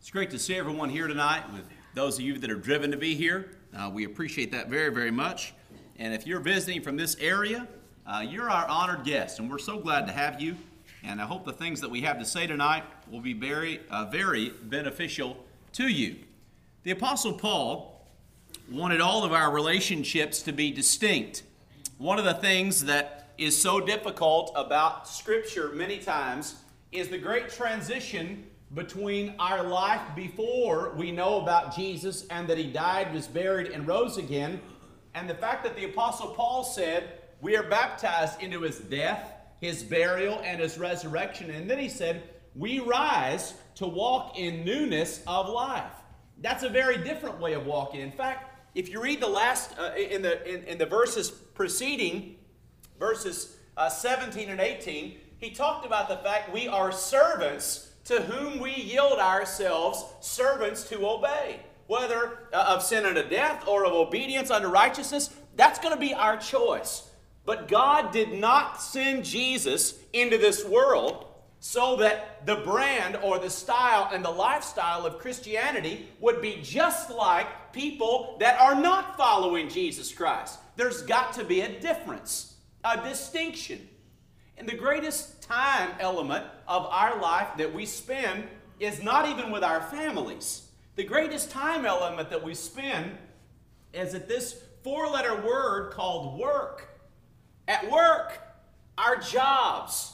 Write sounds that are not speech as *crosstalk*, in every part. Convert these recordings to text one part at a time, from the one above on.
It's great to see everyone here tonight, with those of you that are driven to be here. Uh, we appreciate that very, very much. And if you're visiting from this area, uh, you're our honored guest, and we're so glad to have you. And I hope the things that we have to say tonight will be very, uh, very beneficial to you. The Apostle Paul wanted all of our relationships to be distinct. One of the things that is so difficult about Scripture many times is the great transition between our life before we know about Jesus and that he died, was buried, and rose again, and the fact that the Apostle Paul said, We are baptized into his death, his burial, and his resurrection. And then he said, We rise to walk in newness of life. That's a very different way of walking. In fact, if you read the last, uh, in, the, in, in, the verses preceding, verses uh, 17 and 18, he talked about the fact we are servants to whom we yield ourselves servants to obey. Whether uh, of sin unto death or of obedience unto righteousness, that's going to be our choice. But God did not send Jesus into this world so that the brand or the style and the lifestyle of Christianity would be just like people that are not following Jesus Christ. There's got to be a difference, a distinction. And the greatest time element of our life that we spend is not even with our families. The greatest time element that we spend is at this four letter word called work. At work, our jobs.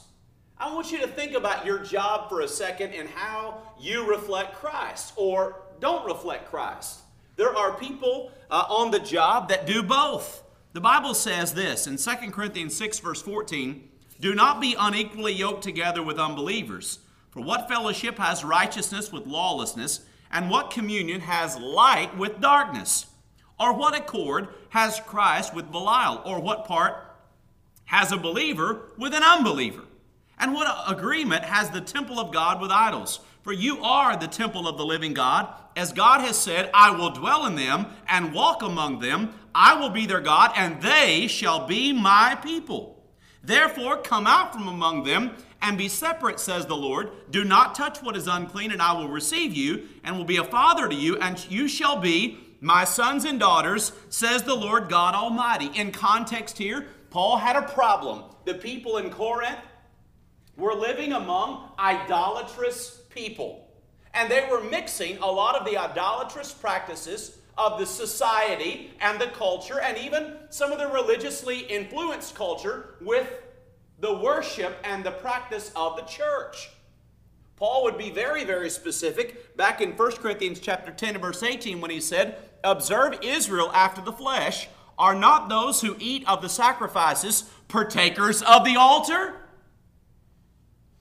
I want you to think about your job for a second and how you reflect Christ or don't reflect Christ. There are people uh, on the job that do both. The Bible says this in 2 Corinthians 6, verse 14 do not be unequally yoked together with unbelievers. For what fellowship has righteousness with lawlessness, and what communion has light with darkness? Or what accord has Christ with Belial? Or what part has a believer with an unbeliever? And what agreement has the temple of God with idols? For you are the temple of the living God. As God has said, I will dwell in them and walk among them. I will be their God, and they shall be my people. Therefore, come out from among them and be separate, says the Lord. Do not touch what is unclean, and I will receive you, and will be a father to you, and you shall be my sons and daughters, says the Lord God Almighty. In context here, Paul had a problem. The people in Corinth were living among idolatrous people, and they were mixing a lot of the idolatrous practices of the society and the culture and even some of the religiously influenced culture with the worship and the practice of the church. Paul would be very, very specific back in 1 Corinthians chapter 10 and verse 18 when he said, Observe Israel after the flesh. Are not those who eat of the sacrifices partakers of the altar?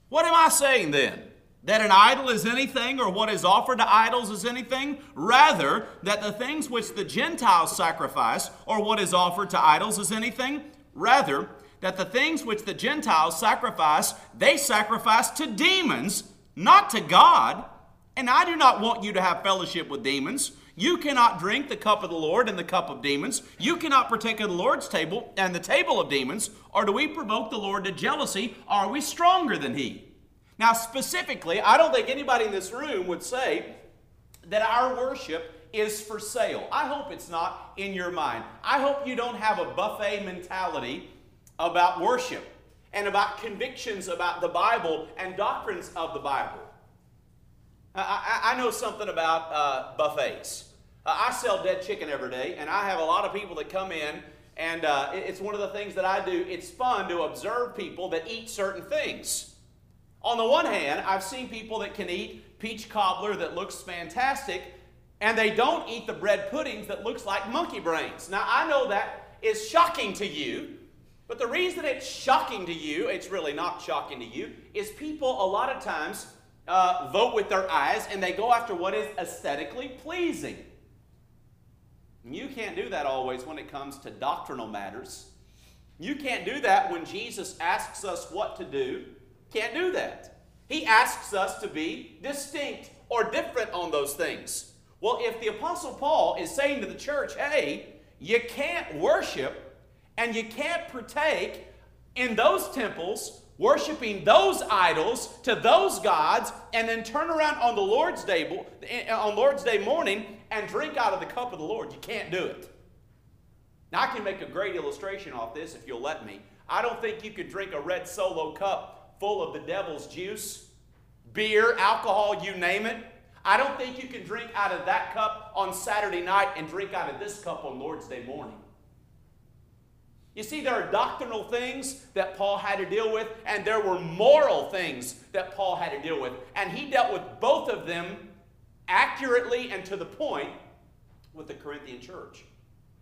What am I saying then? That an idol is anything or what is offered to idols is anything. Rather, that the things which the Gentiles sacrifice or what is offered to idols is anything. Rather, that the things which the Gentiles sacrifice, they sacrifice to demons, not to God. And I do not want you to have fellowship with demons. You cannot drink the cup of the Lord and the cup of demons. You cannot partake of the Lord's table and the table of demons. Or do we provoke the Lord to jealousy? Are we stronger than He? Now, specifically, I don't think anybody in this room would say that our worship is for sale. I hope it's not in your mind. I hope you don't have a buffet mentality about worship and about convictions about the Bible and doctrines of the Bible. I, I, know something about uh, buffets. Uh, I sell dead chicken every day, and I have a lot of people that come in, and uh, it's one of the things that I do. It's fun to observe people that eat certain things. On the one hand, I've seen people that can eat peach cobbler that looks fantastic, and they don't eat the bread puddings that looks like monkey brains. Now, I know that is shocking to you, but the reason it's shocking to you, it's really not shocking to you, is people a lot of times uh, vote with their eyes and they go after what is aesthetically pleasing. You can't do that always when it comes to doctrinal matters. You can't do that when Jesus asks us what to do can't do that. He asks us to be distinct or different on those things. Well, if the Apostle Paul is saying to the church, hey, you can't worship and you can't partake in those temples worshiping those idols to those gods, and then turn around on the Lord's Day on Lord's Day morning and drink out of the cup of the Lord. You can't do it. Now I can make a great illustration off this if you'll let me. I don't think you could drink a red solo cup full of the devil's juice, beer, alcohol, you name it. I don't think you can drink out of that cup on Saturday night and drink out of this cup on Lord's Day morning. You see, there are doctrinal things that Paul had to deal with, and there were moral things that Paul had to deal with. And he dealt with both of them accurately and to the point with the Corinthian church.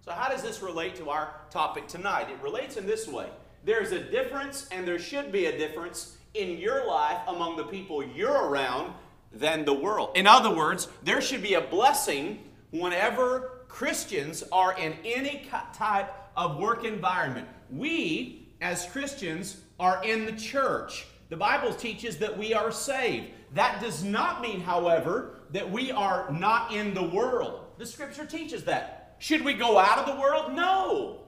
So, how does this relate to our topic tonight? It relates in this way there's a difference, and there should be a difference in your life among the people you're around than the world. In other words, there should be a blessing whenever Christians are in any type of work environment. We, as Christians, are in the church. The Bible teaches that we are saved. That does not mean, however, that we are not in the world. The scripture teaches that. Should we go out of the world? No.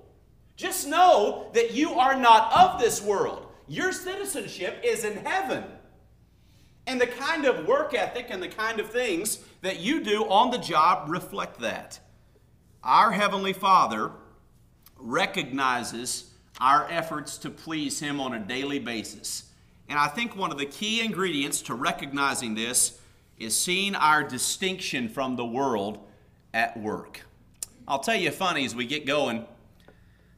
Just know that you are not of this world. Your citizenship is in heaven. And the kind of work ethic and the kind of things that you do on the job reflect that. Our Heavenly Father recognizes our efforts to please Him on a daily basis. And I think one of the key ingredients to recognizing this is seeing our distinction from the world at work. I'll tell you funny as we get going.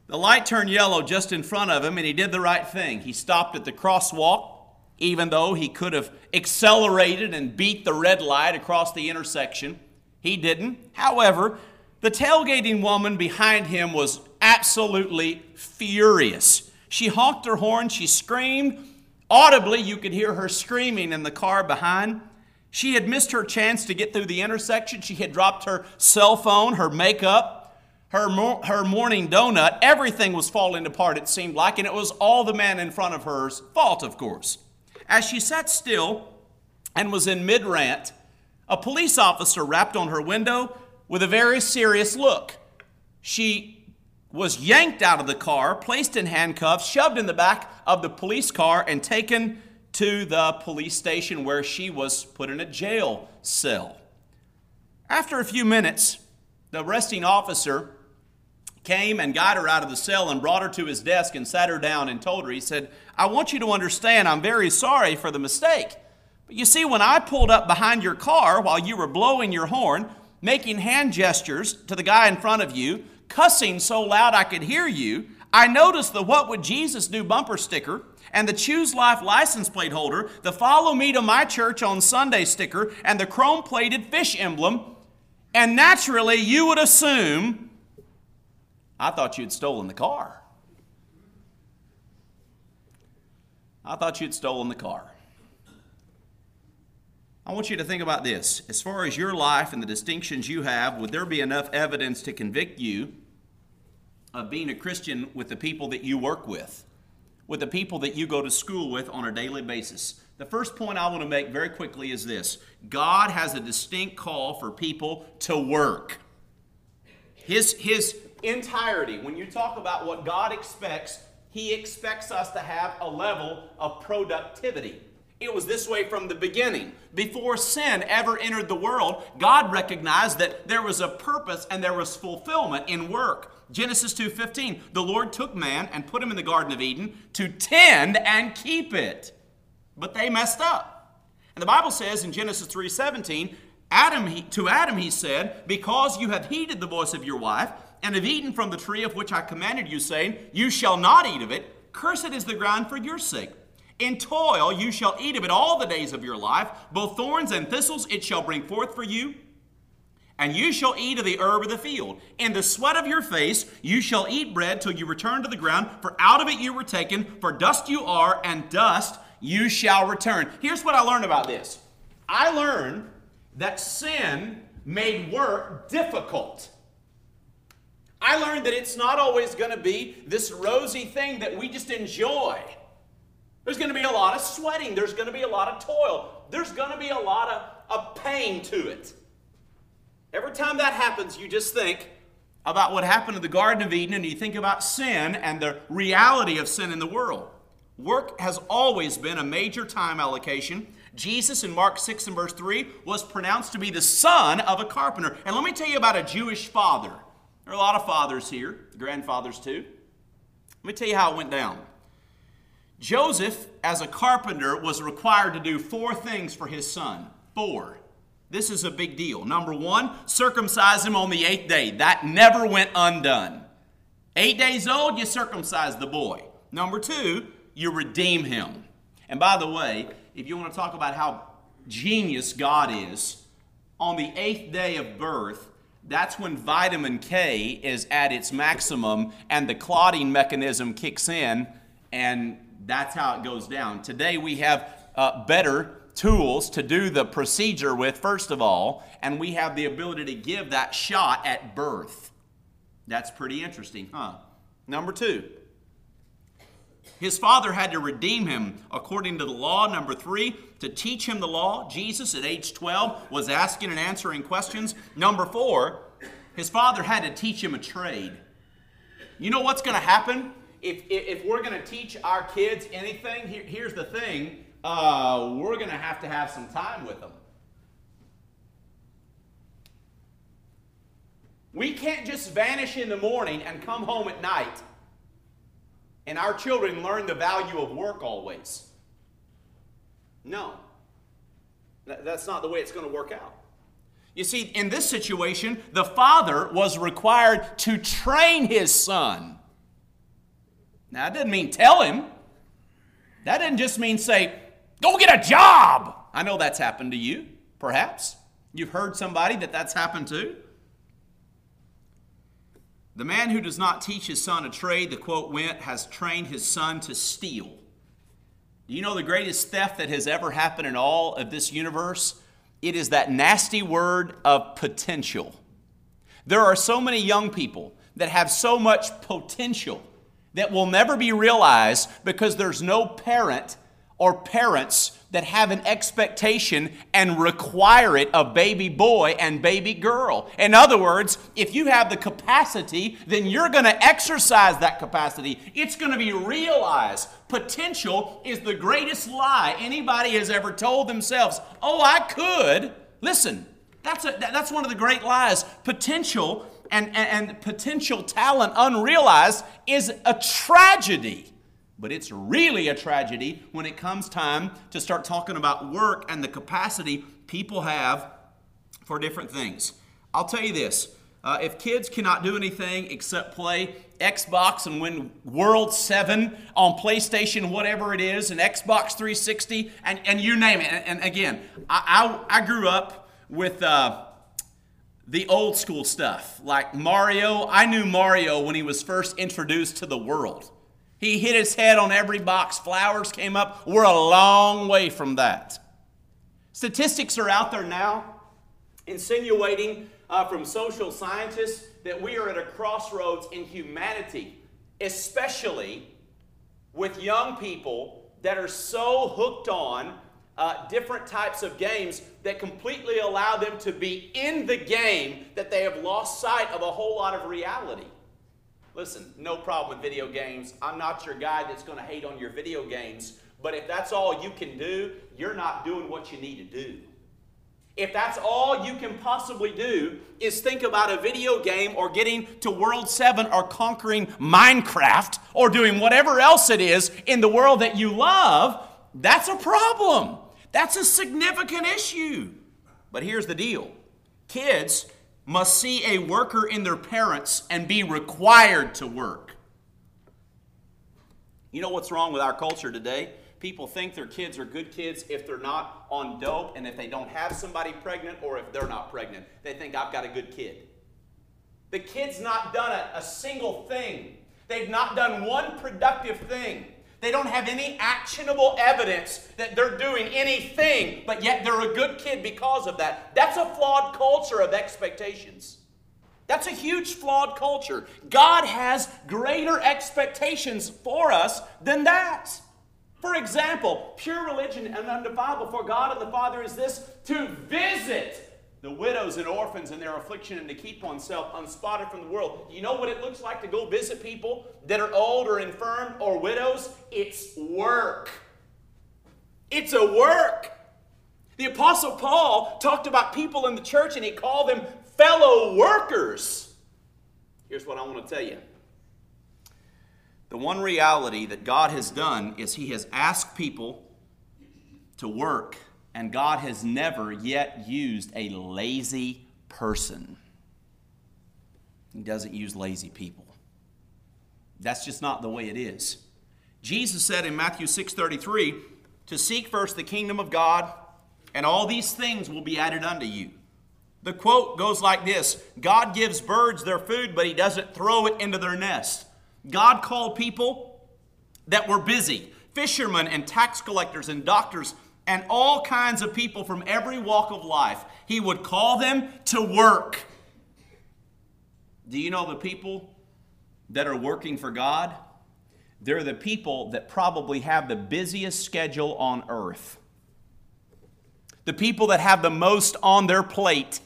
The light turned yellow just in front of him, and he did the right thing. He stopped at the crosswalk, even though he could have accelerated and beat the red light across the intersection. He didn't. However, the tailgating woman behind him was absolutely furious. She honked her horn, she screamed. Audibly, you could hear her screaming in the car behind. She had missed her chance to get through the intersection. She had dropped her cell phone, her makeup, her, mo- her morning donut. Everything was falling apart, it seemed like, and it was all the man in front of her's fault, of course. As she sat still and was in mid rant, a police officer rapped on her window with a very serious look. She was yanked out of the car, placed in handcuffs, shoved in the back of the police car, and taken to the police station where she was put in a jail cell. After a few minutes, the arresting officer came and got her out of the cell and brought her to his desk and sat her down and told her, he said, I want you to understand I'm very sorry for the mistake. But you see, when I pulled up behind your car while you were blowing your horn, making hand gestures to the guy in front of you, cussing so loud I could hear you, I noticed the What Would Jesus Do bumper sticker and the Choose Life license plate holder, the Follow Me to My Church on Sunday sticker, and the chrome plated fish emblem. And naturally, you would assume I thought you'd stolen the car. I thought you'd stolen the car. I want you to think about this. As far as your life and the distinctions you have, would there be enough evidence to convict you of being a Christian with the people that you work with, with the people that you go to school with on a daily basis? The first point I want to make very quickly is this God has a distinct call for people to work. His, his entirety, when you talk about what God expects, He expects us to have a level of productivity. It was this way from the beginning. Before sin ever entered the world, God recognized that there was a purpose and there was fulfillment in work. Genesis 2:15, the Lord took man and put him in the garden of Eden to tend and keep it. But they messed up. And the Bible says in Genesis 3:17, Adam he, to Adam he said, "Because you have heeded the voice of your wife and have eaten from the tree of which I commanded you, saying, you shall not eat of it, cursed is the ground for your sake." In toil you shall eat of it all the days of your life. Both thorns and thistles it shall bring forth for you. And you shall eat of the herb of the field. In the sweat of your face you shall eat bread till you return to the ground, for out of it you were taken, for dust you are, and dust you shall return. Here's what I learned about this I learned that sin made work difficult. I learned that it's not always going to be this rosy thing that we just enjoy. There's going to be a lot of sweating. There's going to be a lot of toil. There's going to be a lot of, of pain to it. Every time that happens, you just think about what happened in the Garden of Eden and you think about sin and the reality of sin in the world. Work has always been a major time allocation. Jesus in Mark 6 and verse 3 was pronounced to be the son of a carpenter. And let me tell you about a Jewish father. There are a lot of fathers here, grandfathers too. Let me tell you how it went down. Joseph, as a carpenter, was required to do four things for his son. Four. This is a big deal. Number one, circumcise him on the eighth day. That never went undone. Eight days old, you circumcise the boy. Number two, you redeem him. And by the way, if you want to talk about how genius God is, on the eighth day of birth, that's when vitamin K is at its maximum and the clotting mechanism kicks in, and that's how it goes down. Today we have uh, better tools to do the procedure with, first of all, and we have the ability to give that shot at birth. That's pretty interesting, huh? Number two, his father had to redeem him according to the law. Number three, to teach him the law. Jesus, at age 12, was asking and answering questions. Number four, his father had to teach him a trade. You know what's going to happen? If, if, if we're going to teach our kids anything, here, here's the thing uh, we're going to have to have some time with them. We can't just vanish in the morning and come home at night and our children learn the value of work always. No. That's not the way it's going to work out. You see, in this situation, the father was required to train his son. Now, that didn't mean tell him. That didn't just mean say, go get a job. I know that's happened to you, perhaps. You've heard somebody that that's happened to. The man who does not teach his son a trade, the quote went, has trained his son to steal. Do you know the greatest theft that has ever happened in all of this universe? It is that nasty word of potential. There are so many young people that have so much potential that will never be realized because there's no parent or parents that have an expectation and require it of baby boy and baby girl. In other words, if you have the capacity, then you're going to exercise that capacity. It's going to be realized. Potential is the greatest lie anybody has ever told themselves. Oh, I could. Listen, that's, a, that's one of the great lies. Potential and, and, and potential talent unrealized is a tragedy. But it's really a tragedy when it comes time to start talking about work and the capacity people have for different things. I'll tell you this uh, if kids cannot do anything except play Xbox and win World 7 on PlayStation, whatever it is, and Xbox 360, and, and you name it. And, and again, I, I, I, grew up with. Uh, the old school stuff, like Mario. I knew Mario when he was first introduced to the world. He hit his head on every box, flowers came up. We're a long way from that. Statistics are out there now insinuating uh, from social scientists that we are at a crossroads in humanity, especially with young people that are so hooked on uh, different types of games that completely allow them to be in the game that they have lost sight of a whole lot of reality. Listen, no problem with video games. I'm not your guy that's going to hate on your video games. But if that's all you can do, you're not doing what you need to do. If that's all you can possibly do is think about a video game or getting to World 7 or conquering Minecraft or doing whatever else it is in the world that you love, that's a problem. That's a significant issue. But here's the deal kids must see a worker in their parents and be required to work. You know what's wrong with our culture today? People think their kids are good kids if they're not on dope and if they don't have somebody pregnant or if they're not pregnant. They think, I've got a good kid. The kid's not done a, a single thing, they've not done one productive thing. They don't have any actionable evidence that they're doing anything, but yet they're a good kid because of that. That's a flawed culture of expectations. That's a huge flawed culture. God has greater expectations for us than that. For example, pure religion and undefiled before God and the Father is this to visit the widows and orphans in their affliction and to keep oneself unspotted from the world. You know what it looks like to go visit people that are old or infirm or widows? It's work. It's a work. The Apostle Paul talked about people in the church and he called them fellow workers. Here's what I want to tell you. The one reality that God has done is He has asked people to work, and God has never yet used a lazy person. He doesn't use lazy people. That's just not the way it is. Jesus said in Matthew 6:33, "To seek first the kingdom of God, and all these things will be added unto you." The quote goes like this God gives birds their food, but He doesn't throw it into their nest. God called people that were busy fishermen and tax collectors and doctors and all kinds of people from every walk of life. He would call them to work. Do you know the people that are working for God? They're the people that probably have the busiest schedule on earth. The people that have the most on their plate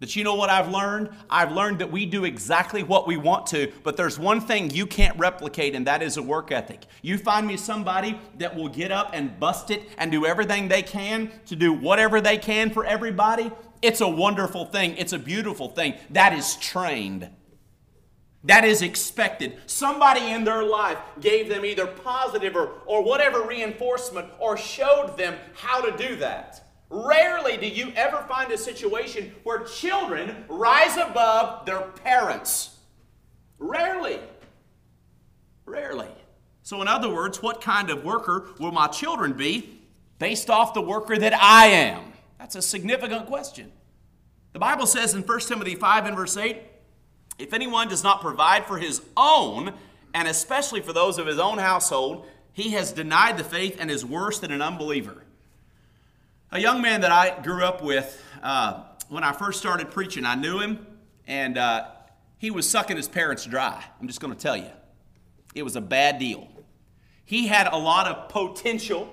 but you know what I've learned? I've learned that we do exactly what we want to, but there's one thing you can't replicate, and that is a work ethic. You find me somebody that will get up and bust it and do everything they can to do whatever they can for everybody. It's a wonderful thing. It's a beautiful thing. That is trained. That is expected. Somebody in their life gave them either positive or, or whatever reinforcement or showed them how to do that. Rarely do you ever find a situation where children rise above their parents. Rarely. Rarely. So, in other words, what kind of worker will my children be based off the worker that I am? That's a significant question. The Bible says in 1 Timothy 5 and verse 8 if anyone does not provide for his own, and especially for those of his own household, he has denied the faith and is worse than an unbeliever. A young man that I grew up with, uh, when I first started preaching, I knew him, and uh, he was sucking his parents dry. I'm just going to tell you. It was a bad deal. He had a lot of potential.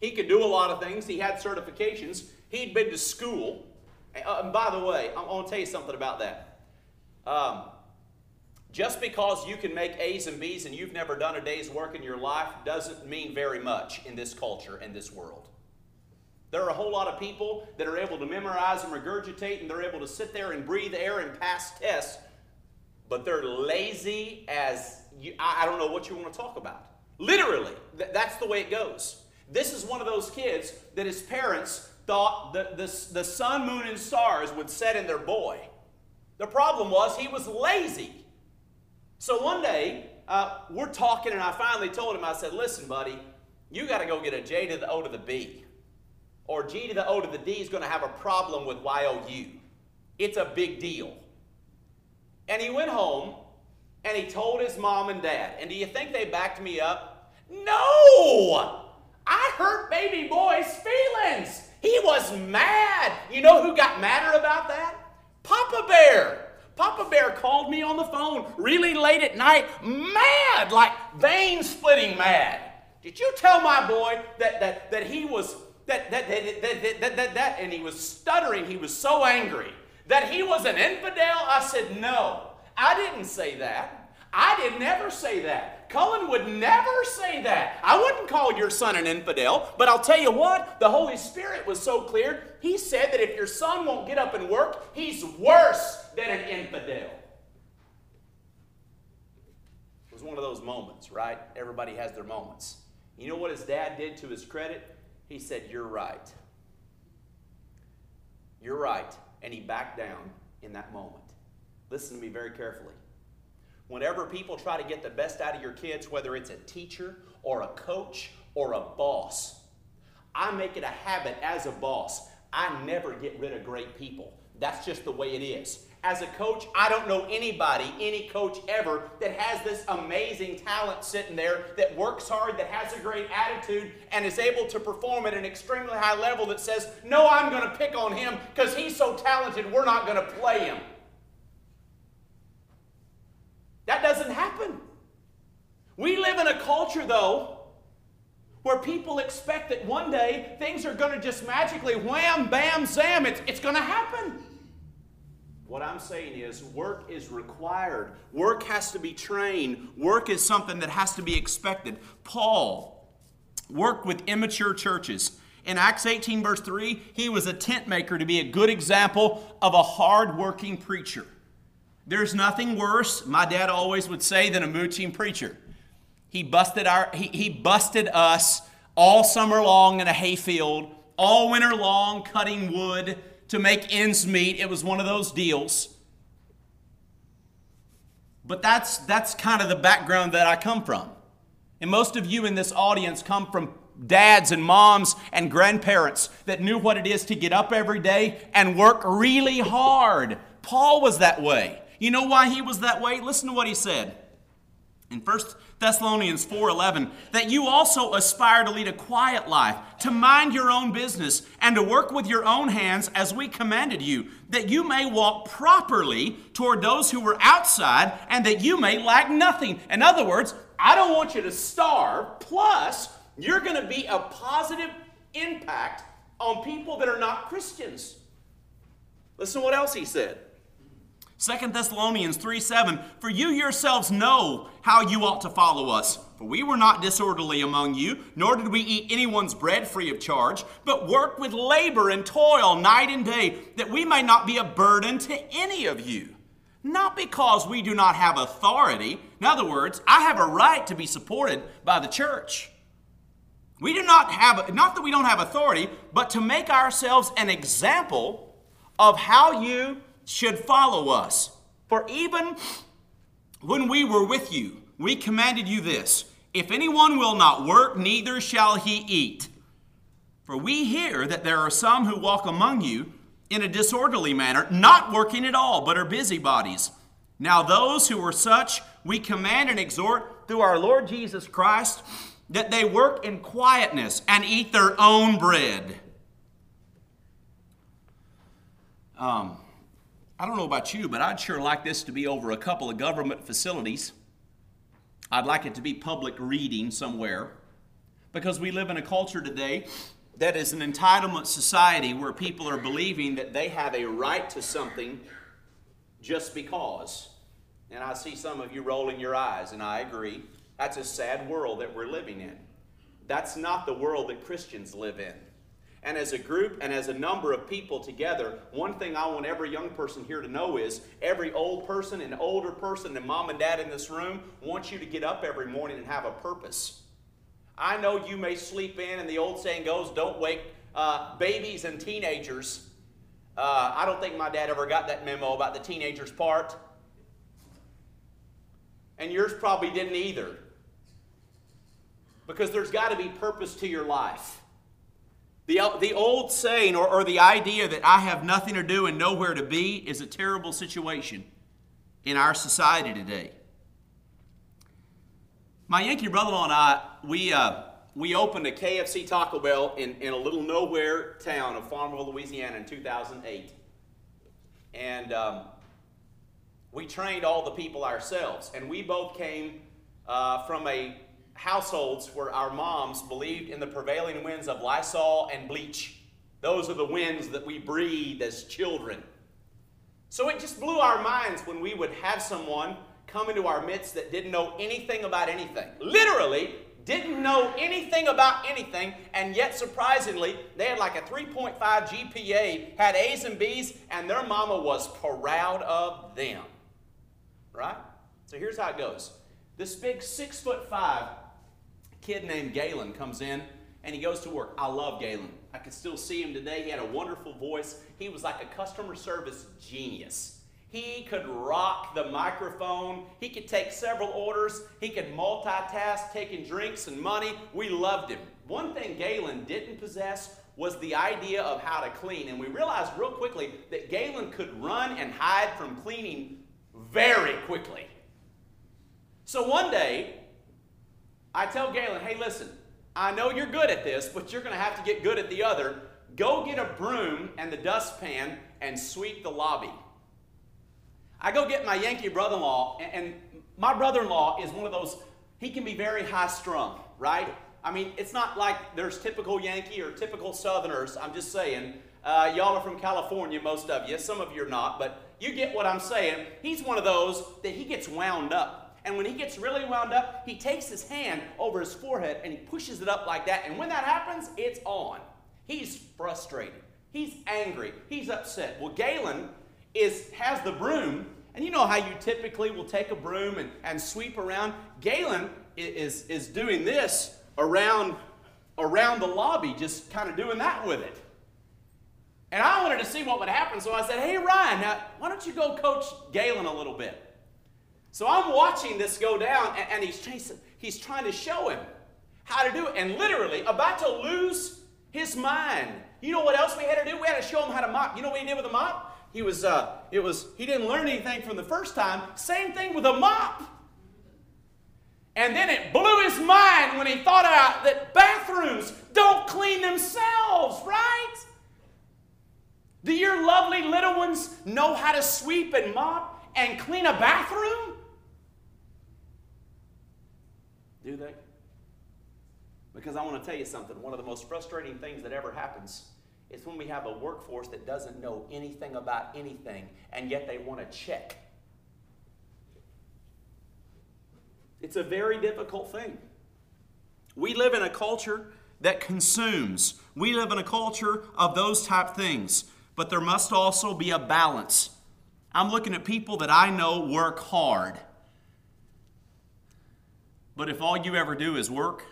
He could do a lot of things. He had certifications. He'd been to school. Uh, and by the way, I want to tell you something about that. Um, just because you can make A's and B's and you've never done a day's work in your life doesn't mean very much in this culture, in this world. There are a whole lot of people that are able to memorize and regurgitate, and they're able to sit there and breathe air and pass tests, but they're lazy as you, I, don't know what you want to talk about. Literally, th- that's the way it goes. This is one of those kids that his parents thought the, the, the sun, moon, and stars would set in their boy. The problem was he was lazy. So one day, uh, we're talking, and I finally told him, I said, Listen, buddy, you got to go get a J to the O to the B or G to the O to the D is going to have a problem with YOU. It's a big deal. And he went home and he told his mom and dad. And do you think they backed me up? No! I hurt baby boy's feelings. He was mad. You know who got madder about that? Papa Bear. Papa Bear called me on the phone really late at night, mad, like vein splitting mad. Did you tell my boy that, that, that he was that, that, that, that, that, that, that, and he was stuttering. He was so angry that he was an infidel. I said, No, I didn't say that. I did never say that. Cullen would never say that. I wouldn't call your son an infidel, but I'll tell you what, the Holy Spirit was so clear. He said that if your son won't get up and work, he's worse than an infidel. It was one of those moments, right? Everybody has their moments. You know what his dad did to his credit? He said, You're right. You're right. And he backed down in that moment. Listen to me very carefully. Whenever people try to get the best out of your kids, whether it's a teacher or a coach or a boss, I make it a habit as a boss. I never get rid of great people. That's just the way it is. As a coach, I don't know anybody, any coach ever, that has this amazing talent sitting there, that works hard, that has a great attitude, and is able to perform at an extremely high level that says, No, I'm going to pick on him because he's so talented, we're not going to play him. That doesn't happen. We live in a culture, though, where people expect that one day things are going to just magically wham, bam, zam, it's, it's going to happen. What I'm saying is, work is required. Work has to be trained. Work is something that has to be expected. Paul worked with immature churches. In Acts 18, verse 3, he was a tent maker to be a good example of a hard working preacher. There's nothing worse, my dad always would say, than a mooching preacher. He busted, our, he, he busted us all summer long in a hayfield, all winter long cutting wood to make ends meet. It was one of those deals. But that's, that's kind of the background that I come from. And most of you in this audience come from dads and moms and grandparents that knew what it is to get up every day and work really hard. Paul was that way. You know why he was that way? Listen to what he said in 1 Thessalonians 4:11 that you also aspire to lead a quiet life, to mind your own business and to work with your own hands as we commanded you, that you may walk properly toward those who were outside and that you may lack nothing. In other words, I don't want you to starve, plus you're going to be a positive impact on people that are not Christians. Listen to what else he said. 2 Thessalonians 3 7, For you yourselves know how you ought to follow us. For we were not disorderly among you, nor did we eat anyone's bread free of charge, but worked with labor and toil night and day, that we may not be a burden to any of you. Not because we do not have authority. In other words, I have a right to be supported by the church. We do not have, not that we don't have authority, but to make ourselves an example of how you should follow us. For even when we were with you, we commanded you this if anyone will not work, neither shall he eat. For we hear that there are some who walk among you in a disorderly manner, not working at all, but are busybodies. Now, those who are such, we command and exhort through our Lord Jesus Christ that they work in quietness and eat their own bread. Um, I don't know about you, but I'd sure like this to be over a couple of government facilities. I'd like it to be public reading somewhere because we live in a culture today that is an entitlement society where people are believing that they have a right to something just because. And I see some of you rolling your eyes, and I agree. That's a sad world that we're living in. That's not the world that Christians live in. And as a group and as a number of people together, one thing I want every young person here to know is every old person and older person and mom and dad in this room wants you to get up every morning and have a purpose. I know you may sleep in, and the old saying goes, don't wake uh, babies and teenagers. Uh, I don't think my dad ever got that memo about the teenagers part. And yours probably didn't either. Because there's got to be purpose to your life. The, the old saying or, or the idea that I have nothing to do and nowhere to be is a terrible situation in our society today. My Yankee brother in law and I, we, uh, we opened a KFC Taco Bell in, in a little nowhere town of Farmerville, Louisiana in 2008. And um, we trained all the people ourselves. And we both came uh, from a households where our moms believed in the prevailing winds of Lysol and bleach. Those are the winds that we breathe as children. So it just blew our minds when we would have someone come into our midst that didn't know anything about anything. Literally, didn't know anything about anything, and yet surprisingly, they had like a 3.5 GPA, had A's and B's, and their mama was proud of them. Right? So here's how it goes. This big six foot five kid named Galen comes in and he goes to work. I love Galen. I can still see him today. He had a wonderful voice. He was like a customer service genius. He could rock the microphone. He could take several orders. He could multitask, taking drinks and money. We loved him. One thing Galen didn't possess was the idea of how to clean. And we realized real quickly that Galen could run and hide from cleaning very quickly. So one day, I tell Galen, hey, listen, I know you're good at this, but you're going to have to get good at the other. Go get a broom and the dustpan and sweep the lobby. I go get my Yankee brother in law, and, my brother in law is one of those, he can be very high strung, right? I mean, it's not like there's typical Yankee or typical Southerners. I'm just saying. Uh, y'all are from California, most of you. Some of you are not, but you get what I'm saying. He's one of those that he gets wound up. And when he gets really wound up, he takes his hand over his forehead and he pushes it up like that. And when that happens, it's on. He's frustrated. He's angry. He's upset. Well, Galen is has the broom, and you know how you typically will take a broom and, and sweep around. Galen is, is doing this around, around the lobby, just kind of doing that with it. And I wanted to see what would happen, so I said, Hey, Ryan, now, why don't you go coach Galen a little bit? So I'm watching this go down, and, and he's, chasing, he's trying to show him how to do it, and literally about to lose his mind. You know what else we had to do? We had to show him how to mop. You know what he did with a mop? He was, uh, it was, he didn't learn anything from the first time. Same thing with a mop. And then it blew his mind when he thought out that bathrooms don't clean themselves, right? Do your lovely little ones know how to sweep and mop and clean a bathroom? Do they? Because I want to tell you something. One of the most frustrating things that ever happens is when we have a workforce that doesn't know anything about anything and yet they want to check. It's a very difficult thing. We live in a culture that consumes. We live in a culture of those type things but there must also be a balance. I'm looking at people that I know work hard. But if all you ever do is work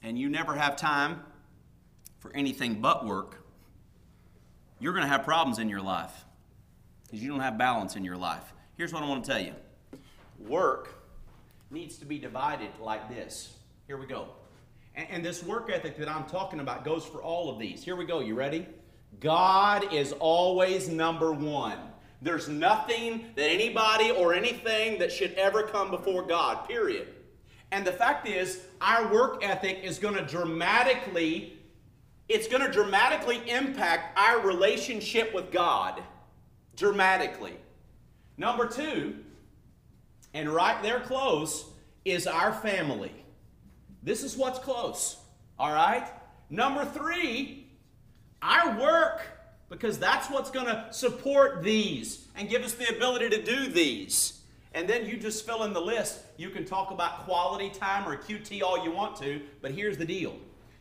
and you never have time for anything but work, you're going to have problems in your life because you don't have balance in your life. Here's what I want to tell you work needs to be divided like this. Here we go. And, and this work ethic that I'm talking about goes for all of these. Here we go. You ready? God is always number one. There's nothing that anybody or anything that should ever come before God, period. And the fact is, our work ethic is going to dramatically it's going to dramatically impact our relationship with God. Dramatically. Number 2, and right there close is our family. This is what's close. All right? Number 3 our work, because that's what's going to support these and give us the ability to do these. And then you just fill in the list. You can talk about quality time or QT all you want to, but here's the deal.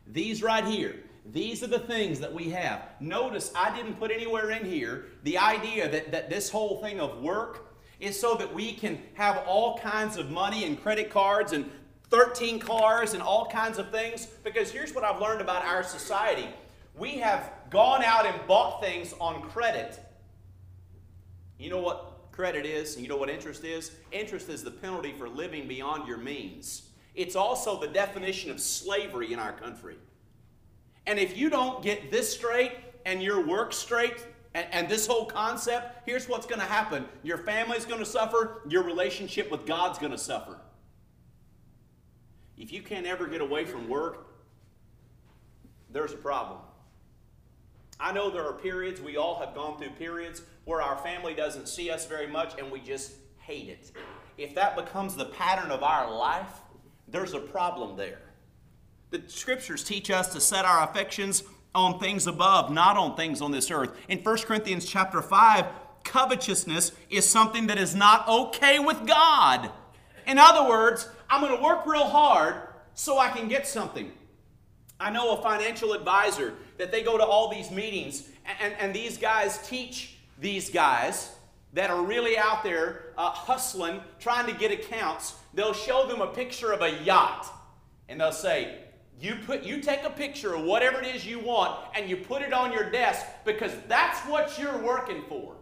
These right here, these are the things that we have. Notice I didn't put anywhere in here the idea that, that this whole thing of work is so that we can have all kinds of money and credit cards and 13 cars and all kinds of things. Because here's what I've learned about our society we have gone out and bought things on credit. You know what credit is, and you know what interest is? Interest is the penalty for living beyond your means. It's also the definition of slavery in our country. And if you don't get this straight and your work straight, and, and this whole concept, here's what's going to happen your family's going to suffer, your relationship with God's going to suffer. If you can't ever get away from work, there's a problem. I know there are periods, we all have gone through periods where our family doesn't see us very much and we just hate it. If that becomes the pattern of our life, there's a problem there. The scriptures teach us to set our affections on things above, not on things on this earth. In 1 Corinthians chapter 5, covetousness is something that is not okay with God. In other words, I'm going to work real hard so I can get something. I know a financial advisor that they go to all these meetings, and, and these guys teach these guys that are really out there uh, hustling, trying to get accounts. They'll show them a picture of a yacht, and they'll say, you put you take a picture of whatever it is you want and you put it on your desk because that's what you're working for.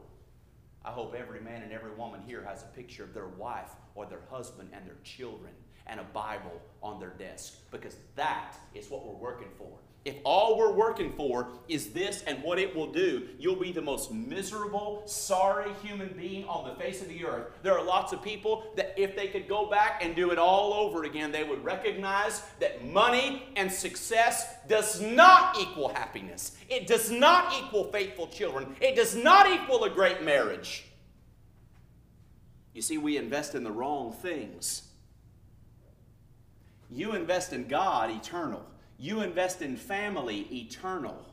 I hope every man and every woman here has a picture of their wife or their husband and their children and a Bible on their desk because that is what we're working for. If all we're working for is this and what it will do, you'll be the most miserable, sorry human being on the face of the earth. There are lots of people that, if they could go back and do it all over again, they would recognize that money and success does not equal happiness. It does not equal faithful children. It does not equal a great marriage. You see, we invest in the wrong things. You invest in God, eternal. You invest in family, eternal.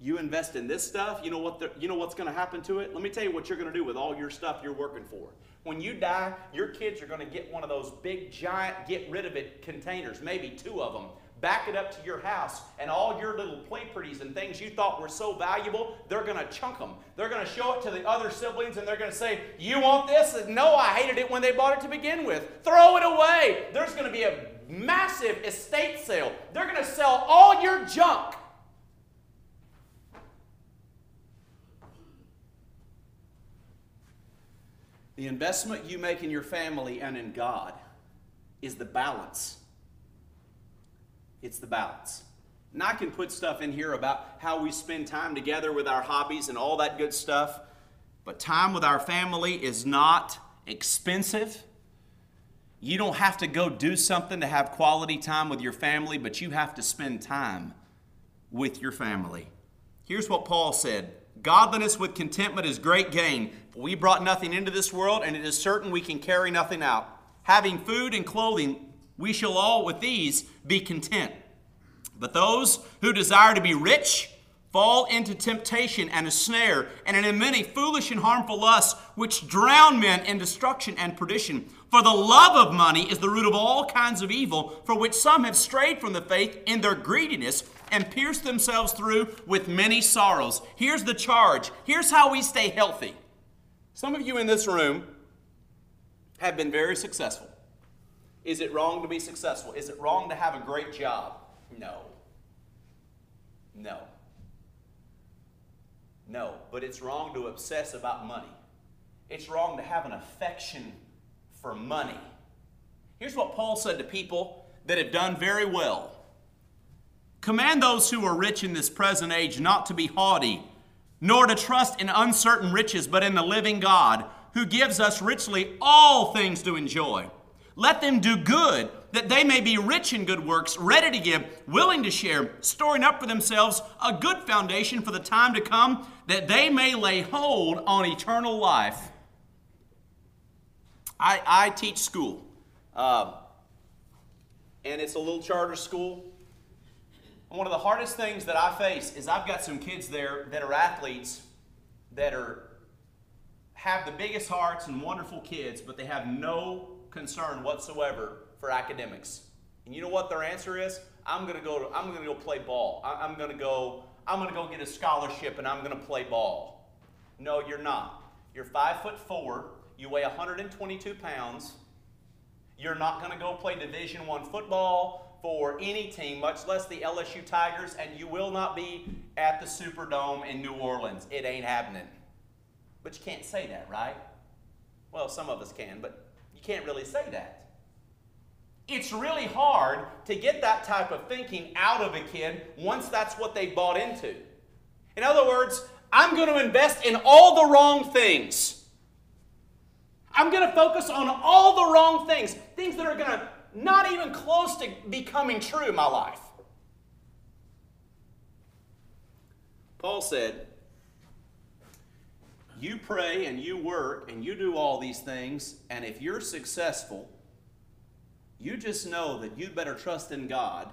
You invest in this stuff, you know what the, you know what's going to happen to it? Let me tell you what you're going to do with all your stuff you're working for. When you die, your kids are going to get one of those big giant get rid of it containers, maybe two of them. Back it up to your house, and all your little play pretties and things you thought were so valuable, they're going to chunk them. They're going to show it to the other siblings, and they're going to say, You want this? And No, I hated it when they bought it to begin with. Throw it away. There's going to be a massive estate sale. They're going to sell all your junk The investment you make in your family and in God is the balance. It's the balance. And I can put stuff in here about how we spend time together with our hobbies and all that good stuff, but time with our family is not expensive. You don't have to go do something to have quality time with your family, but you have to spend time with your family. Here's what Paul said Godliness with contentment is great gain. We brought nothing into this world, and it is certain we can carry nothing out. Having food and clothing, we shall all with these be content. But those who desire to be rich fall into temptation and a snare, and in many foolish and harmful lusts, which drown men in destruction and perdition. For the love of money is the root of all kinds of evil, for which some have strayed from the faith in their greediness and pierced themselves through with many sorrows. Here's the charge. Here's how we stay healthy. Some of you in this room have been very successful. Is it wrong to be successful? Is it wrong to have a great job? No. No. No, but it's wrong to obsess about money. It's wrong to have an affection for money. Here's what Paul said to people that have done very well Command those who are rich in this present age not to be haughty, nor to trust in uncertain riches, but in the living God, who gives us richly all things to enjoy. Let them do good, that they may be rich in good works, ready to give, willing to share, storing up for themselves a good foundation for the time to come, that they may lay hold on eternal life. I, I teach school, uh, and it's a little charter school. And one of the hardest things that I face is I've got some kids there that are athletes that are have the biggest hearts and wonderful kids, but they have no concern whatsoever for academics. And you know what their answer is? I'm gonna go. To, I'm gonna go play ball. I, I'm gonna go. I'm gonna go get a scholarship and I'm gonna play ball. No, you're not. You're five foot four. You weigh 122 pounds. You're not gonna go play Division One football for any team, much less the LSU Tigers, and you will not be at the Superdome in New Orleans. It ain't happening. But you can't say that, right? Well, some of us can, but you can't really say that. It's really hard to get that type of thinking out of a kid once that's what they bought into. In other words, I'm going to invest in all the wrong things. I'm going to focus on all the wrong things, things that are going to not even close to becoming true in my life. Paul said, You pray and you work and you do all these things, and if you're successful, you just know that you'd better trust in God.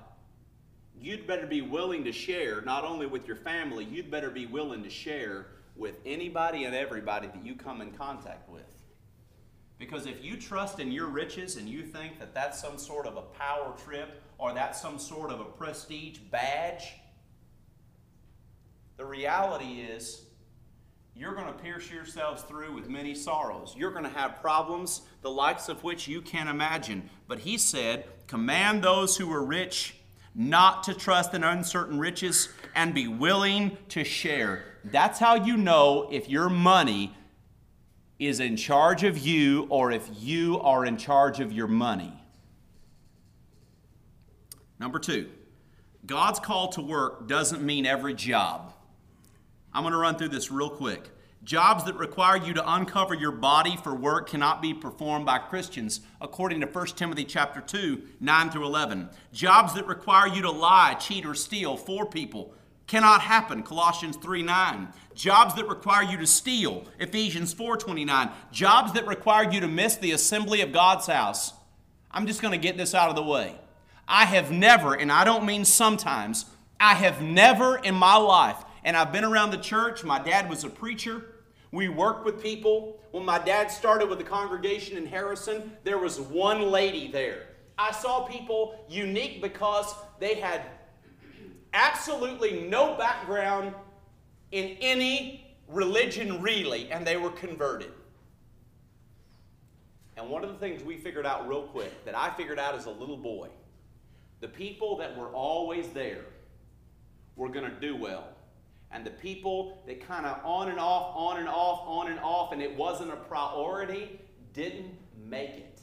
You'd better be willing to share, not only with your family, you'd better be willing to share with anybody and everybody that you come in contact with. Because if you trust in your riches and you think that that's some sort of a power trip or that's some sort of a prestige badge, the reality is you're going to pierce yourselves through with many sorrows. You're going to have problems, the likes of which you can't imagine. But he said, Command those who are rich not to trust in uncertain riches and be willing to share. That's how you know if your money is in charge of you or if you are in charge of your money. Number two, God's call to work doesn't mean every job. I'm going to run through this real quick. Jobs that require you to uncover your body for work cannot be performed by Christians, according to 1 Timothy chapter 2, 9 through 11. Jobs that require you to lie, cheat, or steal for people cannot happen colossians 3 9 jobs that require you to steal ephesians 4 29 jobs that require you to miss the assembly of god's house I'm just going to get this out of the way. I have never, and I don't mean sometimes, I have never in my life, and I've been around the church, my dad was a preacher. We worked with people. When my dad started with the congregation in Harrison, there was one lady there. I saw people unique because they had absolutely no background in any religion, really, and they were converted. And one of the things we figured out real quick, that I figured out as a little boy, the people that were always there were going to do well. And the people that kind of on and off, on and off, on and off, and it wasn't a priority, didn't make it.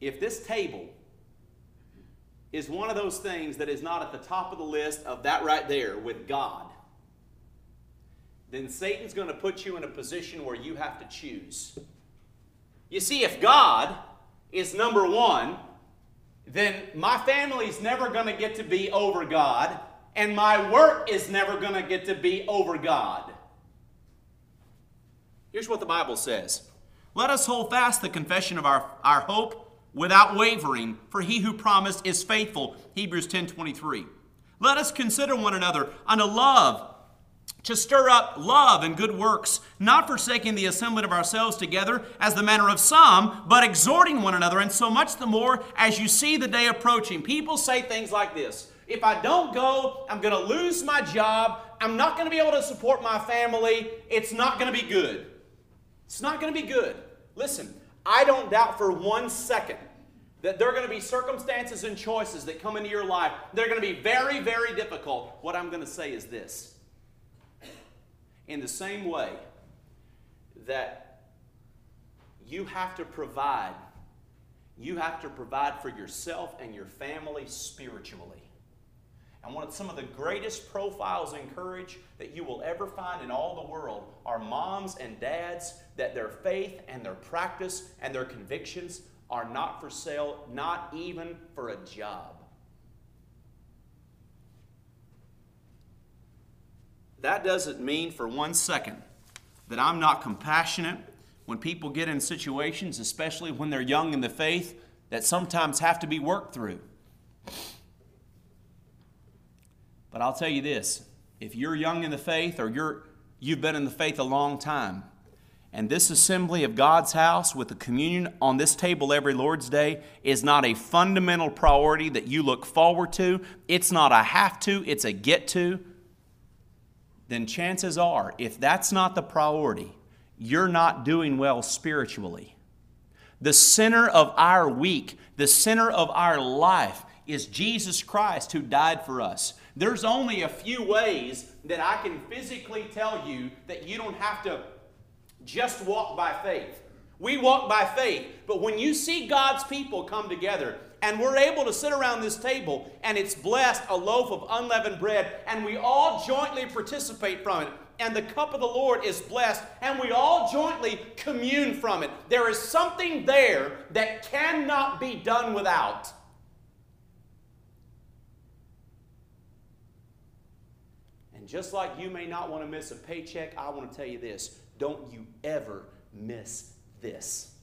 If this table is one of those things that is not at the top of the list of that right there with God, then Satan's going to put you in a position where you have to choose. You see, if God is number one, then my family's never going to get to be over God, and my work is never going to get to be over God. Here's what the Bible says Let us hold fast the confession of our, our hope without wavering, for he who promised is faithful. Hebrews 10 23. Let us consider one another unto love to stir up love and good works, not forsaking the assembling of ourselves together as the manner of some, but exhorting one another, and so much the more as you see the day approaching. People say things like this If I don't go, I'm going to lose my job. I'm not going to be able to support my family. It's not going to be good. It's not going to be good. Listen, I don't doubt for one second that there are going to be circumstances and choices that come into your life. They're going to be very, very difficult. What I'm going to say is this in the same way that you have to provide, you have to provide for yourself and your family spiritually. And one of some of the greatest profiles in courage that you will ever find in all the world are moms and dads that their faith and their practice and their convictions are not for sale, not even for a job. That doesn't mean for one second that I'm not compassionate when people get in situations, especially when they're young in the faith, that sometimes have to be worked through. But I'll tell you this if you're young in the faith or you're, you've been in the faith a long time, and this assembly of God's house with the communion on this table every Lord's Day is not a fundamental priority that you look forward to. It's not a have to, it's a get to then chances are, if that's not the priority, you're not doing well spiritually. The center of our week, the center of our life is Jesus Christ who died for us. There's only a few ways that I can physically tell you that you don't have to just walk by faith. We walk by faith, but when you see God's people come together and we're able to sit around this table and it's blessed a loaf of unleavened bread and we all jointly participate from it and the cup of the Lord is blessed and we all jointly commune from it. There is something there that cannot be done without. And just like you may not want to miss a paycheck, I want to tell you this don't you ever miss this.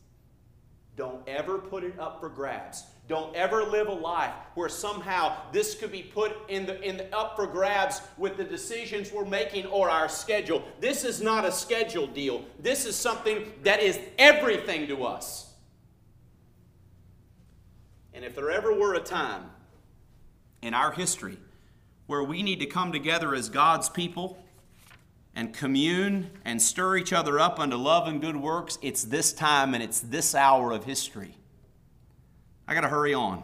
Don't ever put it up for grabs. Don't ever live a life where somehow this could be put in the, in the up for grabs with the decisions we're making or our schedule. This is not a schedule deal. This is something that is everything to us. And if there ever were a time in our history where we need to come together as God's people and commune and stir each other up unto love and good works, it's this time and it's this hour of history. I got to hurry on.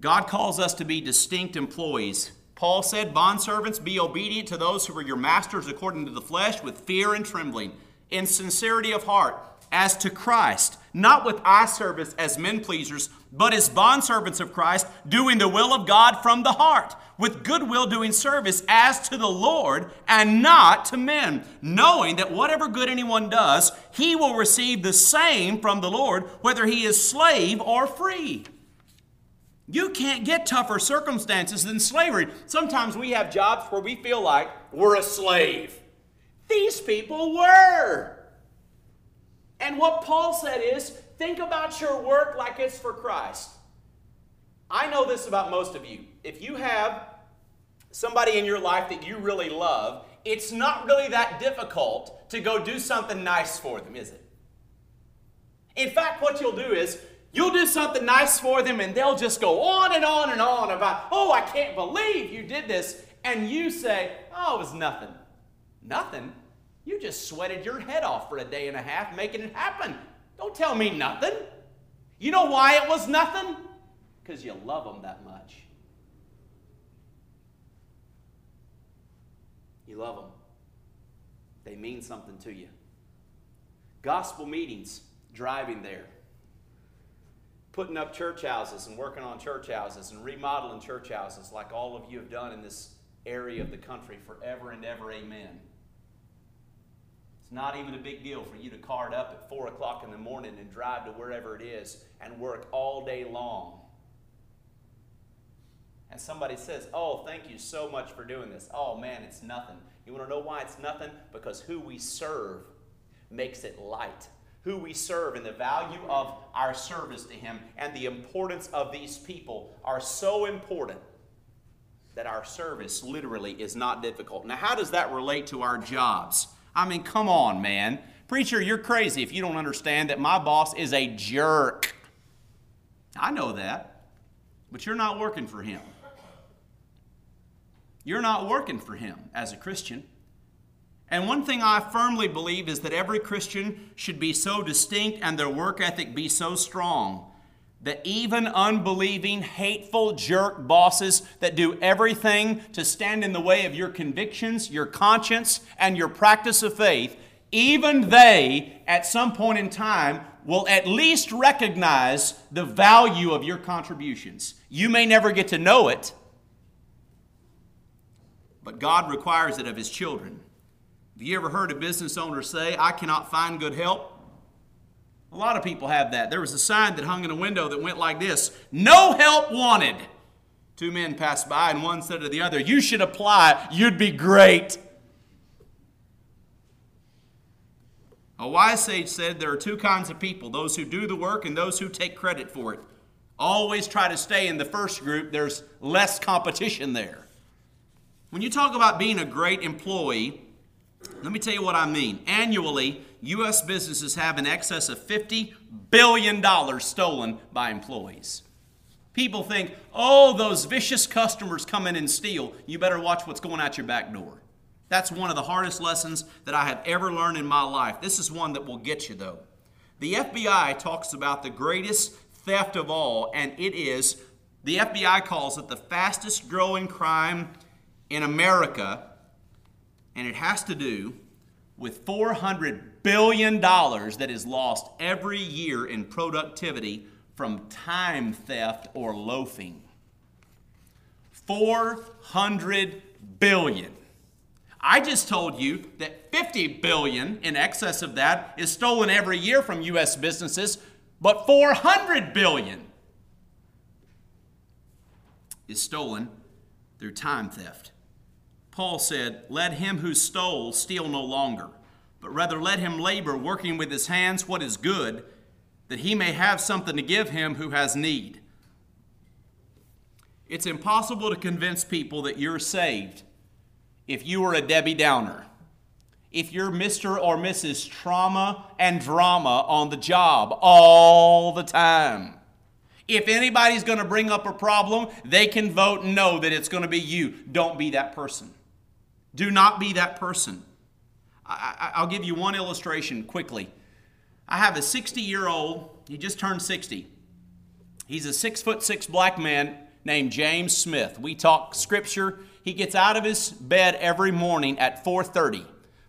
God calls us to be distinct employees. Paul said, Bondservants, be obedient to those who are your masters according to the flesh with fear and trembling, in sincerity of heart, as to Christ, not with eye service as men pleasers, but as bondservants of Christ, doing the will of God from the heart, with goodwill doing service as to the Lord and not to men, knowing that whatever good anyone does, he will receive the same from the Lord, whether he is slave or free. You can't get tougher circumstances than slavery. Sometimes we have jobs where we feel like we're a slave. These people were. And what Paul said is think about your work like it's for Christ. I know this about most of you. If you have somebody in your life that you really love, it's not really that difficult to go do something nice for them, is it? In fact, what you'll do is you'll do something nice for them and they'll just go on and on and on about, oh, I can't believe you did this. And you say, oh, it was nothing. Nothing? You just sweated your head off for a day and a half making it happen. Don't tell me nothing. You know why it was nothing? Because you love them that much. You love them. They mean something to you. Gospel meetings, driving there, putting up church houses and working on church houses and remodeling church houses like all of you have done in this area of the country forever and ever. Amen. It's not even a big deal for you to card up at 4 o'clock in the morning and drive to wherever it is and work all day long. And somebody says, Oh, thank you so much for doing this. Oh, man, it's nothing. You want to know why it's nothing? Because who we serve makes it light. Who we serve and the value of our service to Him and the importance of these people are so important that our service literally is not difficult. Now, how does that relate to our jobs? I mean, come on, man. Preacher, you're crazy if you don't understand that my boss is a jerk. I know that, but you're not working for him. You're not working for him as a Christian. And one thing I firmly believe is that every Christian should be so distinct and their work ethic be so strong that even unbelieving, hateful jerk bosses that do everything to stand in the way of your convictions, your conscience, and your practice of faith, even they, at some point in time, will at least recognize the value of your contributions. You may never get to know it, but God requires it of His children. Have you ever heard a business owner say, I cannot find good help? A lot of people have that. There was a sign that hung in a window that went like this No help wanted. Two men passed by, and one said to the other, You should apply, you'd be great. A wise sage said there are two kinds of people those who do the work and those who take credit for it. Always try to stay in the first group, there's less competition there. When you talk about being a great employee, let me tell you what I mean. Annually, U.S. businesses have in excess of $50 billion stolen by employees. People think, oh, those vicious customers come in and steal. You better watch what's going out your back door. That's one of the hardest lessons that I have ever learned in my life. This is one that will get you, though. The FBI talks about the greatest theft of all, and it is, the FBI calls it the fastest growing crime in America, and it has to do with $400 billion dollars that is lost every year in productivity from time theft or loafing. 400 billion. I just told you that 50 billion in excess of that is stolen every year from US businesses, but 400 billion is stolen through time theft. Paul said, Let him who stole steal no longer, but rather let him labor, working with his hands what is good, that he may have something to give him who has need. It's impossible to convince people that you're saved if you are a Debbie Downer, if you're Mr. or Mrs. Trauma and Drama on the job all the time. If anybody's going to bring up a problem, they can vote no that it's going to be you. Don't be that person. Do not be that person. I, will give you one illustration quickly. I have a 60 year old, he just turned 60. He's a six foot six black man named James Smith. We talk scripture. He gets out of his bed every morning at 4:30,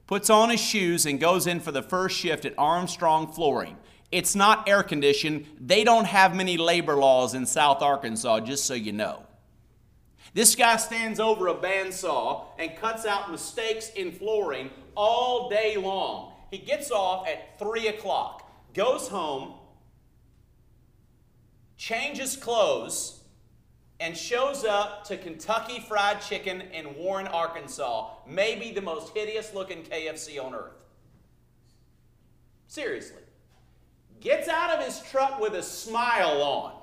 puts on his shoes and goes in for the first shift at Armstrong Flooring. It's not air conditioned. They don't have many labor laws in South Arkansas, just so you know. This guy stands over a bandsaw and cuts out mistakes in flooring all day long. He gets off at 3 o'clock, goes home, changes clothes, and shows up to Kentucky Fried Chicken in Warren, Arkansas, maybe the most hideous looking KFC on earth. Seriously. gets out of his truck with a smile on,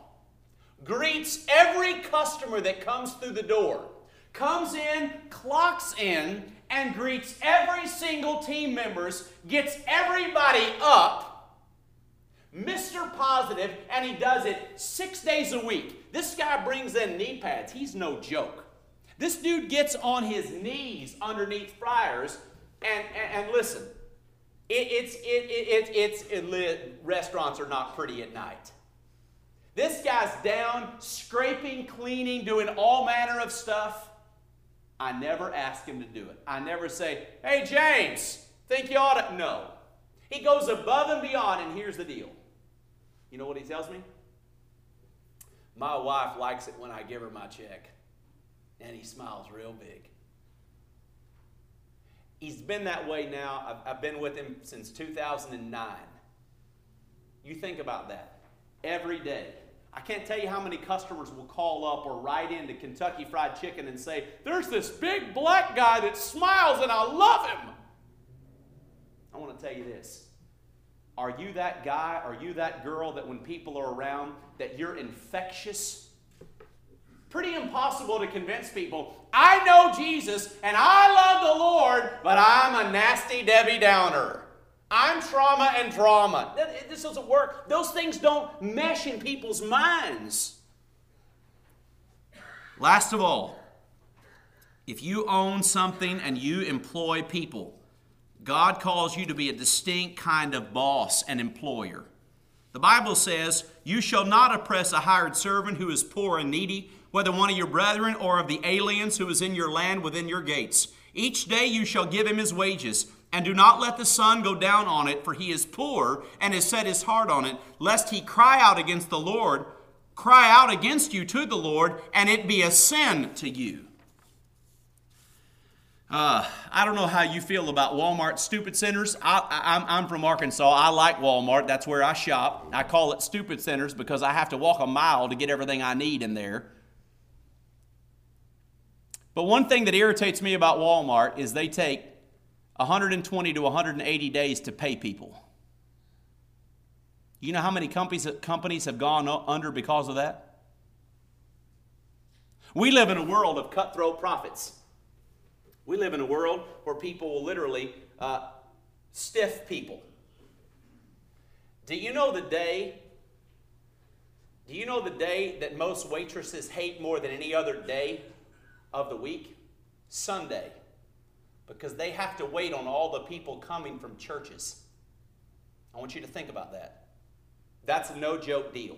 greets every customer that comes through the door, comes in, clocks in, and greets every single team members, gets everybody up. Mr. Positive, and he does it six days a week. This guy brings in knee pads. He's no joke. This dude gets on his knees underneath fryers, and, and, and listen, it, it's, it, it, it's, it, restaurants are not pretty at night. This guy's down, scraping, cleaning, doing all manner of stuff. I never ask him to do it. I never say, hey, James, think you ought to. No. He goes above and beyond, and here's the deal. You know what he tells me? My wife likes it when I give her my check. And he smiles real big. He's been that way now. I've, I've been with him since 2009. You think about that. Every day. I can't tell you how many customers will call up or write into Kentucky Fried Chicken and say, There's this big black guy that smiles and I love him. I want to tell you this. Are you that guy? Are you that girl that when people are around, that you're infectious? Pretty impossible to convince people. I know Jesus and I love the Lord, but I'm a nasty Debbie Downer. I'm trauma and drama. This doesn't work. Those things don't mesh in people's minds. Last of all, if you own something and you employ people, God calls you to be a distinct kind of boss and employer. The Bible says, You shall not oppress a hired servant who is poor and needy, whether one of your brethren or of the aliens who is in your land within your gates. Each day you shall give him his wages and do not let the sun go down on it, for he is poor and has set his heart on it, lest he cry out against the Lord, cry out against you to the Lord, and it be a sin to you. Uh, I don't know how you feel about Walmart stupid centers. I, am from Arkansas. I like Walmart. That's where I shop. I call it stupid centers because I have to walk a mile to get everything I need in there. But one thing that irritates me about Walmart is they take 120 to 180 days to pay people. You know how many companies, companies have gone under because of that? We live in a world of cutthroat profits. We live in a world where people will literally uh, stiff people. Do you know the day? Do you know the day that most waitresses hate more than any other day of the week? Sunday because they have to wait on all the people coming from churches. I want you to think about that. That's a no joke deal.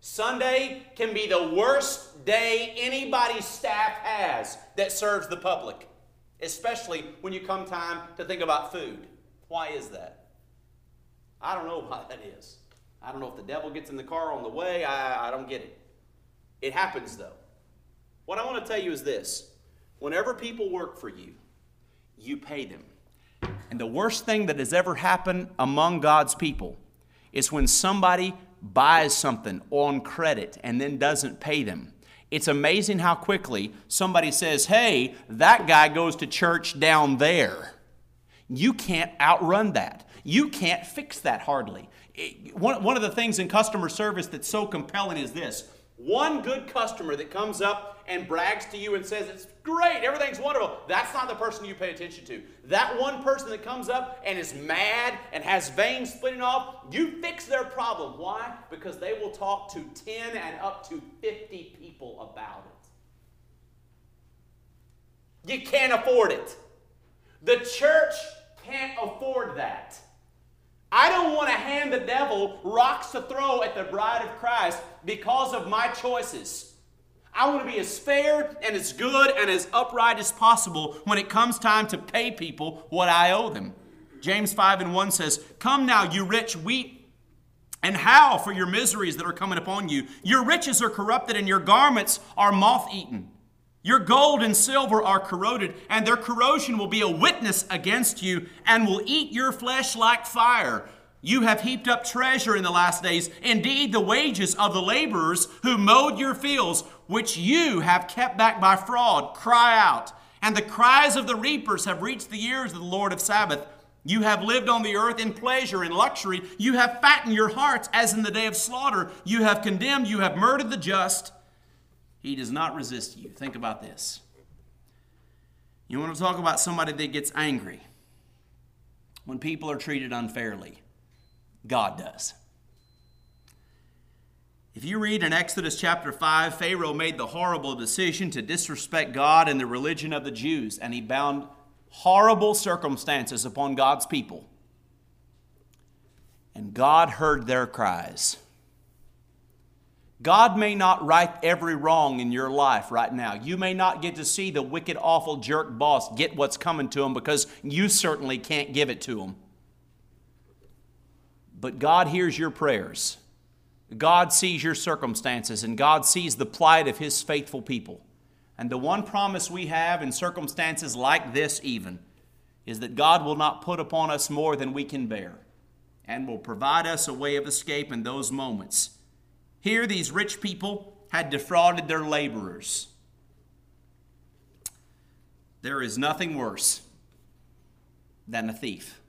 Sunday can be the worst day anybody's staff has that serves the public, especially when you come time to think about food. Why is that? I don't know *laughs* why that is. I don't know if the devil gets in the car on the way. I, I don't get it. It happens though. What I want to tell you is this whenever people work for you, you pay them. And the worst thing that has ever happened among God's people is when somebody buys something on credit and then doesn't pay them. It's amazing how quickly somebody says, Hey, that guy goes to church down there. You can't outrun that. You can't fix that hardly. one, one of the things in customer service that's so compelling is this one good customer that comes up and brags to you and says, It's great, everything's wonderful. That's not the person you pay attention to. That one person that comes up and is mad and has veins splitting off, you fix their problem. Why? Because they will talk to 10 and up to 50 people about it. You can't afford it. The church can't afford that. I don't want to hand the devil rocks to throw at the bride of Christ because of my choices. I want to be as fair and as good and as upright as possible when it comes time to pay people what I owe them. James 5 and 1 says, Come now, you rich, weep and howl for your miseries that are coming upon you. Your riches are corrupted and your garments are moth eaten. Your gold and silver are corroded, and their corrosion will be a witness against you and will eat your flesh like fire. You have heaped up treasure in the last days. Indeed, the wages of the laborers who mowed your fields, which you have kept back by fraud, cry out. And the cries of the reapers have reached the ears of the Lord of Sabaoth. You have lived on the earth in pleasure and luxury. You have fattened your hearts as in the day of slaughter. You have condemned, you have murdered the just. He does not resist you. Think about this. You want to talk about somebody that gets angry when people are treated unfairly? God does. If you read in Exodus chapter 5, Pharaoh made the horrible decision to disrespect God and the religion of the Jews, and he bound horrible circumstances upon God's people. And God heard their cries. God may not right every wrong in your life right now. You may not get to see the wicked, awful jerk boss get what's coming to him because you certainly can't give it to him. But God hears your prayers. God sees your circumstances and God sees the plight of His faithful people. And the one promise we have in circumstances like this, even, is that God will not put upon us more than we can bear and will provide us a way of escape in those moments. Here, these rich people had defrauded their laborers. There is nothing worse than a thief.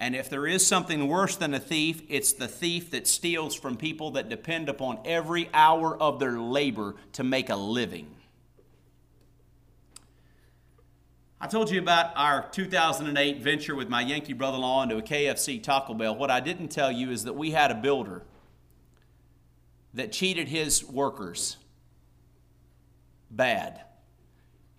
And if there is something worse than a thief, it's the thief that steals from people that depend upon every hour of their labor to make a living. I told you about our 2008 venture with my Yankee brother in law into a KFC Taco Bell. What I didn't tell you is that we had a builder that cheated his workers bad.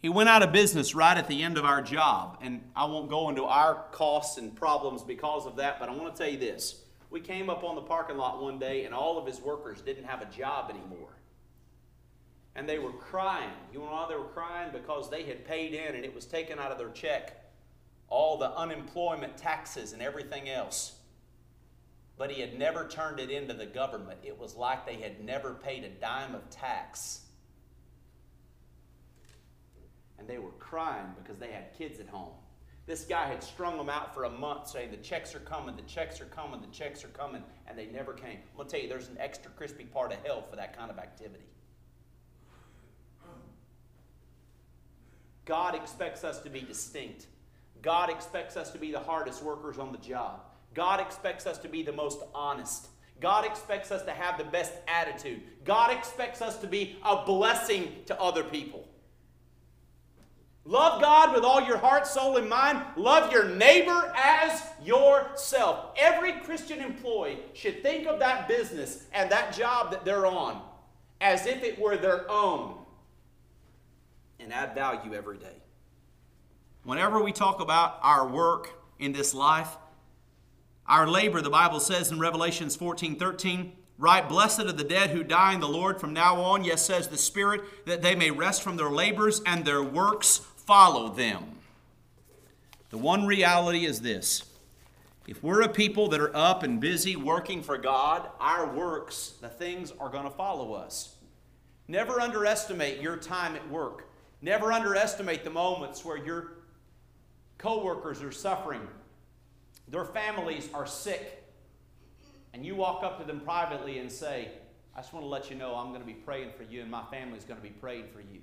He went out of business right at the end of our job, and I won't go into our costs and problems because of that, but I want to tell you this. We came up on the parking lot one day, and all of his workers didn't have a job anymore. And they were crying. You know why they were crying? Because they had paid in and it was taken out of their check all the unemployment taxes and everything else. But he had never turned it into the government. It was like they had never paid a dime of tax and they were crying because they had kids at home. This guy had strung them out for a month saying, The checks are coming, the checks are coming, the checks are coming, and they never came. I'm going to tell you, there's an extra crispy part of hell for that kind of activity. God expects us to be distinct. God expects us to be the hardest workers on the job. God expects us to be the most honest. God expects us to have the best attitude. God expects us to be a blessing to other people. Love God with all your heart, soul, and mind. Love your neighbor as yourself. Every Christian employee should think of that business and that job that they're on as if it were their own and add value every day. Whenever we talk about our work in this life, our labor, the Bible says in Revelations 14 13, Write, blessed are the dead who die in the Lord from now on, yes, says the Spirit, that they may rest from their labors and their works follow them. The one reality is this if we're a people that are up and busy working for God, our works, the things are going to follow us. Never underestimate your time at work. Never underestimate the moments where your coworkers are suffering, their families are sick, and you walk up to them privately and say, I just want to let you know I'm going to be praying for you and my family is going to be praying for you.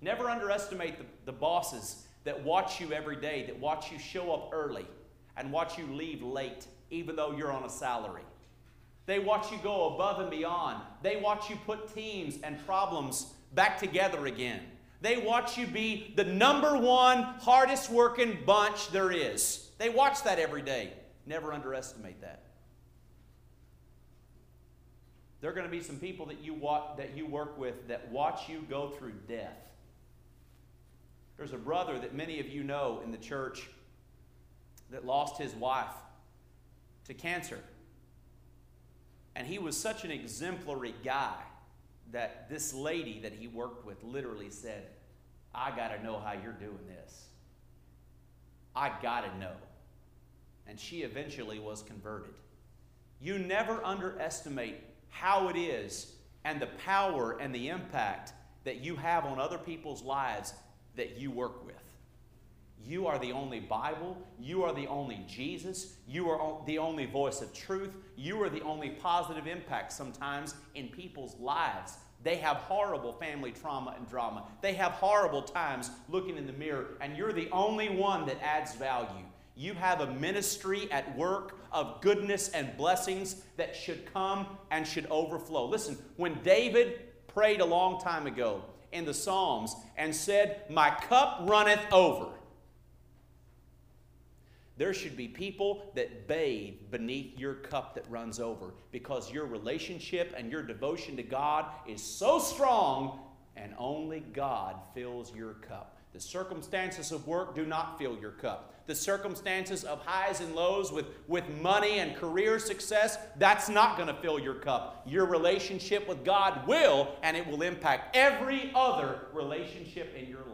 Never underestimate the, the bosses that watch you every day, that watch you show up early and watch you leave late, even though you're on a salary. They watch you go above and beyond. They watch you put teams and problems back together again. They watch you be the number one hardest working bunch there is. They watch that every day. Never underestimate that. There are going to be some people that you, walk, that you work with that watch you go through death there's a brother that many of you know in the church that lost his wife to cancer. And he was such an exemplary guy that this lady that he worked with literally said, I got to know how you're doing this. I got to know. And she eventually was converted. You never underestimate how it is and the power and the impact that you have on other people's lives that you work with. You are the only Bible. You are the only Jesus. You are the only voice of truth. You are the only positive impact sometimes in people's lives They have horrible family trauma and drama. They have horrible times looking in the mirror, and you're the only one that adds value. You have a ministry at work of goodness and blessings that should come and should overflow. Listen, when David prayed a long time ago in the Psalms and said, My cup runneth over. There should be people that bathe beneath your cup that runs over because your relationship and your devotion to God is so strong and only God fills your cup. The circumstances of work do not fill your cup. The circumstances of highs and lows with, with money and career success, that's not going to fill your cup. Your relationship with God will, and it will impact every other relationship in your life.